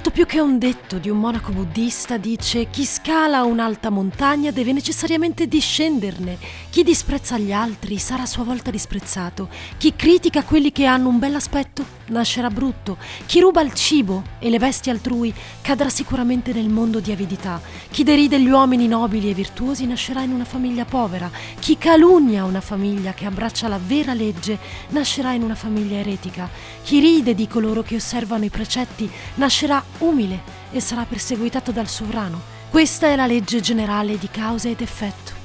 molto più che un detto di un monaco buddista dice chi scala un'alta montagna deve necessariamente discenderne, chi disprezza gli altri sarà a sua volta disprezzato, chi critica quelli che hanno un bell'aspetto nascerà brutto, chi ruba il cibo e le vesti altrui cadrà sicuramente nel mondo di avidità, chi deride gli uomini nobili e virtuosi nascerà in una famiglia povera, chi calunnia una famiglia che abbraccia la vera legge nascerà in una famiglia eretica, chi ride di coloro che osservano i precetti nascerà umile e sarà perseguitato dal sovrano. Questa è la legge generale di causa ed effetto.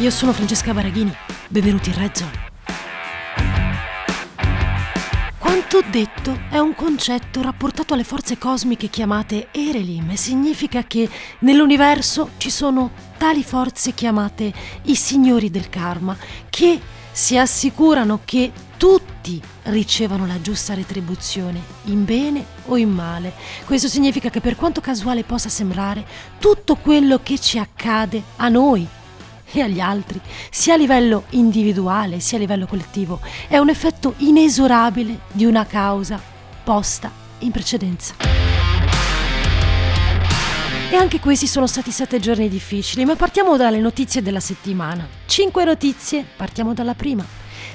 Io sono Francesca Baraghini, benvenuti in Red Zone. Quanto detto è un concetto rapportato alle forze cosmiche chiamate Erelim e significa che nell'universo ci sono tali forze chiamate i signori del karma che si assicurano che tutti ricevano la giusta retribuzione, in bene o in male. Questo significa che per quanto casuale possa sembrare, tutto quello che ci accade a noi e agli altri, sia a livello individuale sia a livello collettivo, è un effetto inesorabile di una causa posta in precedenza. E anche questi sono stati sette giorni difficili, ma partiamo dalle notizie della settimana. Cinque notizie, partiamo dalla prima.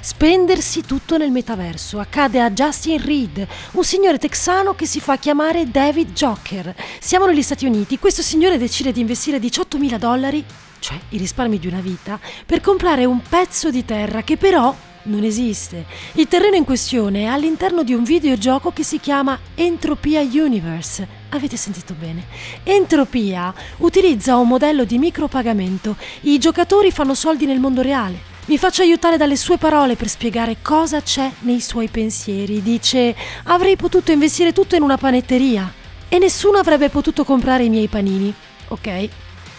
Spendersi tutto nel metaverso. Accade a Justin Reed, un signore texano che si fa chiamare David Joker. Siamo negli Stati Uniti. Questo signore decide di investire 18.000 dollari, cioè i risparmi di una vita, per comprare un pezzo di terra che però non esiste. Il terreno in questione è all'interno di un videogioco che si chiama Entropia Universe. Avete sentito bene? Entropia utilizza un modello di micropagamento. I giocatori fanno soldi nel mondo reale. Mi faccio aiutare dalle sue parole per spiegare cosa c'è nei suoi pensieri. Dice: Avrei potuto investire tutto in una panetteria e nessuno avrebbe potuto comprare i miei panini. Ok?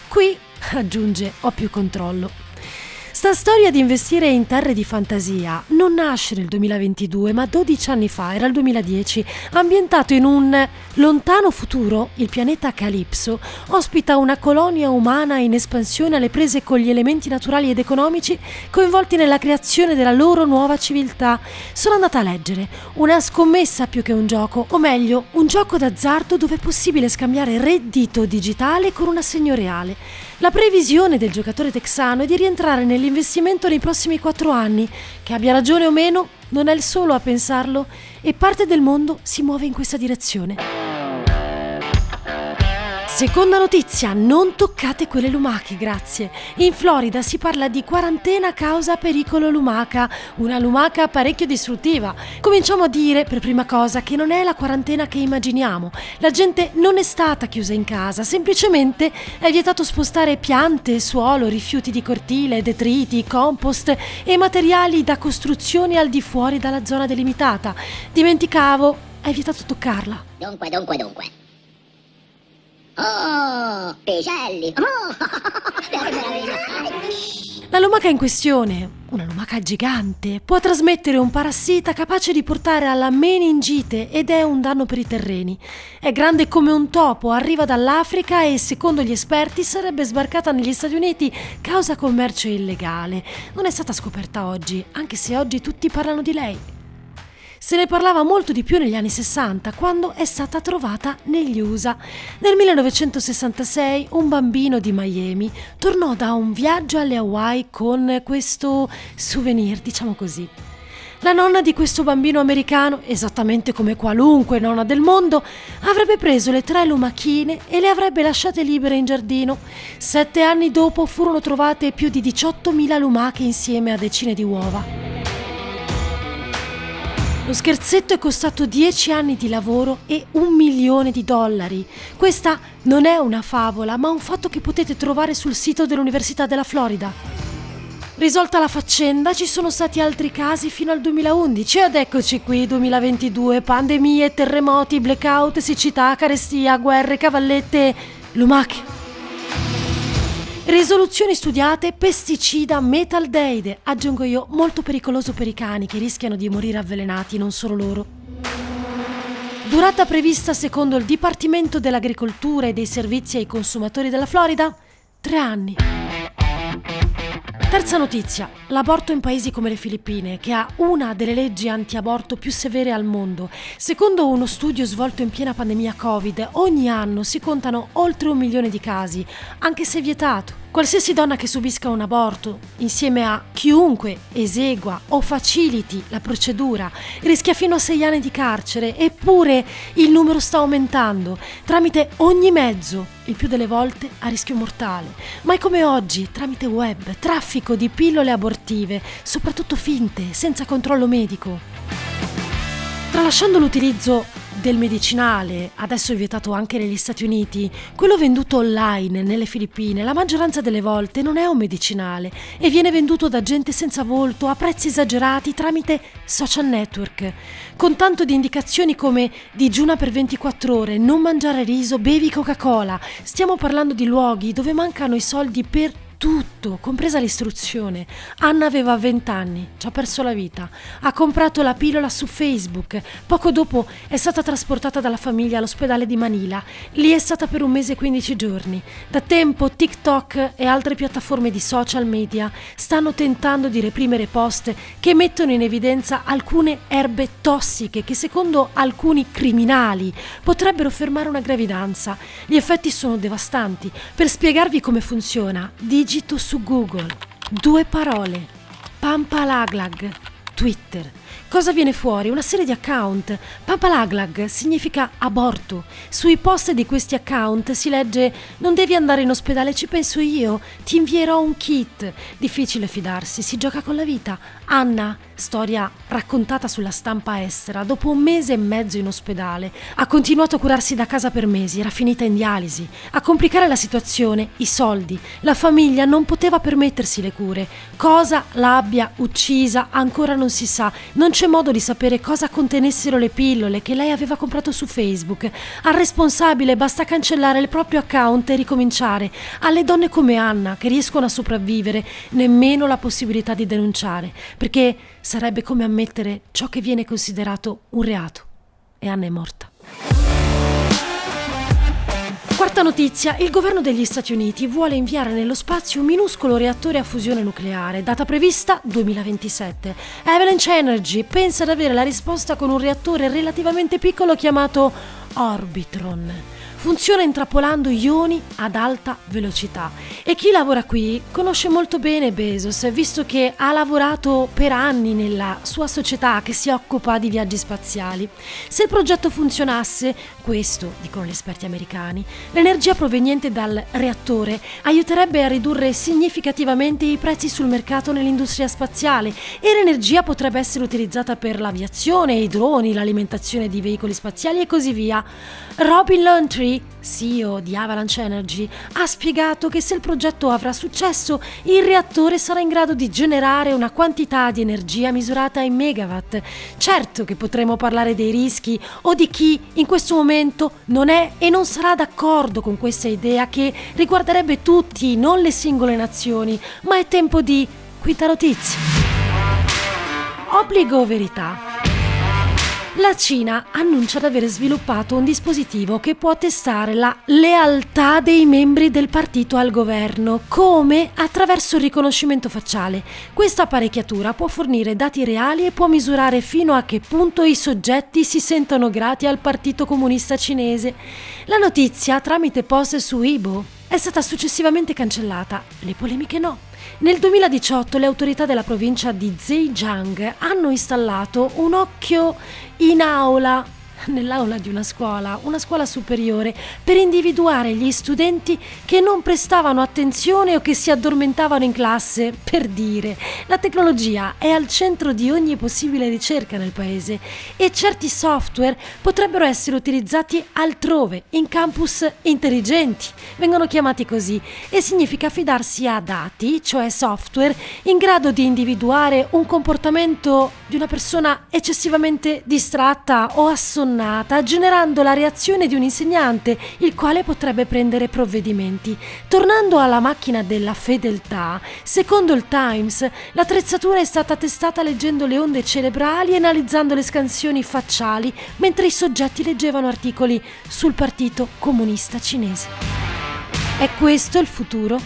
Qui, aggiunge, ho più controllo. Sta storia di investire in terre di fantasia non nasce nel 2022, ma 12 anni fa, era il 2010. Ambientato in un lontano futuro, il pianeta Calypso ospita una colonia umana in espansione alle prese con gli elementi naturali ed economici coinvolti nella creazione della loro nuova civiltà. Sono andata a leggere una scommessa più che un gioco, o meglio, un gioco d'azzardo dove è possibile scambiare reddito digitale con un assegno reale. La previsione del giocatore texano è di rientrare nell'investimento nei prossimi quattro anni. Che abbia ragione o meno, non è il solo a pensarlo e parte del mondo si muove in questa direzione. Seconda notizia, non toccate quelle lumache, grazie. In Florida si parla di quarantena causa pericolo lumaca, una lumaca parecchio distruttiva. Cominciamo a dire, per prima cosa, che non è la quarantena che immaginiamo. La gente non è stata chiusa in casa, semplicemente è vietato spostare piante, suolo, rifiuti di cortile, detriti, compost e materiali da costruzione al di fuori dalla zona delimitata. Dimenticavo, è vietato toccarla. Dunque, dunque, dunque. Oh, piselli! Oh, La lumaca in questione, una lumaca gigante, può trasmettere un parassita capace di portare alla meningite ed è un danno per i terreni. È grande come un topo, arriva dall'Africa e secondo gli esperti sarebbe sbarcata negli Stati Uniti causa commercio illegale. Non è stata scoperta oggi, anche se oggi tutti parlano di lei. Se ne parlava molto di più negli anni 60, quando è stata trovata negli USA. Nel 1966 un bambino di Miami tornò da un viaggio alle Hawaii con questo souvenir, diciamo così. La nonna di questo bambino americano, esattamente come qualunque nonna del mondo, avrebbe preso le tre lumachine e le avrebbe lasciate libere in giardino. Sette anni dopo furono trovate più di 18.000 lumache insieme a decine di uova. Lo scherzetto è costato 10 anni di lavoro e un milione di dollari. Questa non è una favola, ma un fatto che potete trovare sul sito dell'Università della Florida. Risolta la faccenda, ci sono stati altri casi fino al 2011 ed eccoci qui, 2022, pandemie, terremoti, blackout, siccità, carestia, guerre, cavallette, lumache. Risoluzioni studiate, pesticida metaldeide, aggiungo io, molto pericoloso per i cani che rischiano di morire avvelenati, non solo loro. Durata prevista secondo il Dipartimento dell'Agricoltura e dei Servizi ai Consumatori della Florida? Tre anni. Terza notizia, l'aborto in paesi come le Filippine, che ha una delle leggi anti-aborto più severe al mondo. Secondo uno studio svolto in piena pandemia Covid, ogni anno si contano oltre un milione di casi, anche se vietato. Qualsiasi donna che subisca un aborto, insieme a chiunque esegua o faciliti la procedura, rischia fino a sei anni di carcere, eppure il numero sta aumentando tramite ogni mezzo, il più delle volte a rischio mortale. Mai come oggi, tramite web, traffico di pillole abortive, soprattutto finte, senza controllo medico. Tralasciando l'utilizzo del medicinale, adesso è vietato anche negli Stati Uniti, quello venduto online nelle Filippine, la maggioranza delle volte non è un medicinale e viene venduto da gente senza volto a prezzi esagerati tramite social network, con tanto di indicazioni come digiuna per 24 ore, non mangiare riso, bevi Coca-Cola. Stiamo parlando di luoghi dove mancano i soldi per tutto, compresa l'istruzione. Anna aveva 20 anni, ci ha perso la vita. Ha comprato la pillola su Facebook. Poco dopo è stata trasportata dalla famiglia all'ospedale di Manila. Lì è stata per un mese e 15 giorni. Da tempo TikTok e altre piattaforme di social media stanno tentando di reprimere post che mettono in evidenza alcune erbe tossiche che secondo alcuni criminali potrebbero fermare una gravidanza. Gli effetti sono devastanti. Per spiegarvi come funziona, digi digito su Google due parole, Pampalaglag, Twitter. Cosa viene fuori? Una serie di account. Pampalaglag significa aborto. Sui post di questi account si legge non devi andare in ospedale, ci penso io, ti invierò un kit. Difficile fidarsi, si gioca con la vita. Anna storia raccontata sulla stampa estera, dopo un mese e mezzo in ospedale, ha continuato a curarsi da casa per mesi, era finita in dialisi. A complicare la situazione, i soldi. La famiglia non poteva permettersi le cure. Cosa l'abbia uccisa ancora non si sa. Non c'è modo di sapere cosa contenessero le pillole che lei aveva comprato su Facebook. Al responsabile basta cancellare il proprio account e ricominciare. Alle donne come Anna, che riescono a sopravvivere, nemmeno la possibilità di denunciare, perché sarebbe come ammettere ciò che viene considerato un reato. E Anna è morta. Quarta notizia, il governo degli Stati Uniti vuole inviare nello spazio un minuscolo reattore a fusione nucleare, data prevista 2027. Avalanche Energy pensa di avere la risposta con un reattore relativamente piccolo chiamato Orbitron funziona intrappolando ioni ad alta velocità e chi lavora qui conosce molto bene Bezos visto che ha lavorato per anni nella sua società che si occupa di viaggi spaziali. Se il progetto funzionasse, questo, dicono gli esperti americani, l'energia proveniente dal reattore aiuterebbe a ridurre significativamente i prezzi sul mercato nell'industria spaziale e l'energia potrebbe essere utilizzata per l'aviazione, i droni, l'alimentazione di veicoli spaziali e così via. Robin Laundrie CEO di Avalanche Energy, ha spiegato che se il progetto avrà successo, il reattore sarà in grado di generare una quantità di energia misurata in megawatt. Certo che potremo parlare dei rischi o di chi in questo momento non è e non sarà d'accordo con questa idea che riguarderebbe tutti, non le singole nazioni, ma è tempo di quinta notizia. Obbligo verità? La Cina annuncia di aver sviluppato un dispositivo che può testare la lealtà dei membri del partito al governo, come attraverso il riconoscimento facciale. Questa apparecchiatura può fornire dati reali e può misurare fino a che punto i soggetti si sentono grati al Partito Comunista Cinese. La notizia, tramite post su Weibo, è stata successivamente cancellata, le polemiche no. Nel 2018 le autorità della provincia di Zhejiang hanno installato un occhio in aula nell'aula di una scuola, una scuola superiore, per individuare gli studenti che non prestavano attenzione o che si addormentavano in classe. Per dire, la tecnologia è al centro di ogni possibile ricerca nel paese e certi software potrebbero essere utilizzati altrove, in campus intelligenti. Vengono chiamati così e significa affidarsi a dati, cioè software, in grado di individuare un comportamento di una persona eccessivamente distratta o assonnata ingannata, generando la reazione di un insegnante, il quale potrebbe prendere provvedimenti. Tornando alla macchina della fedeltà, secondo il Times, l'attrezzatura è stata testata leggendo le onde cerebrali e analizzando le scansioni facciali mentre i soggetti leggevano articoli sul Partito Comunista Cinese. È questo il futuro?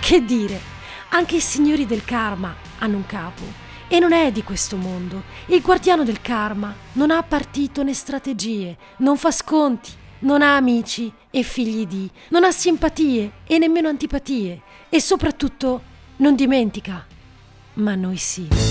Che dire? Anche i signori del karma hanno un capo e non è di questo mondo. Il guardiano del karma non ha partito né strategie, non fa sconti, non ha amici e figli di, non ha simpatie e nemmeno antipatie e soprattutto non dimentica. Ma noi sì.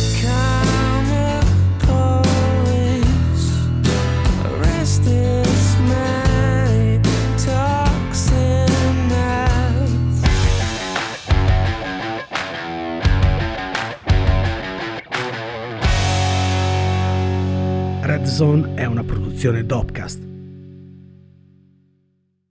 Zone è una produzione Dopcast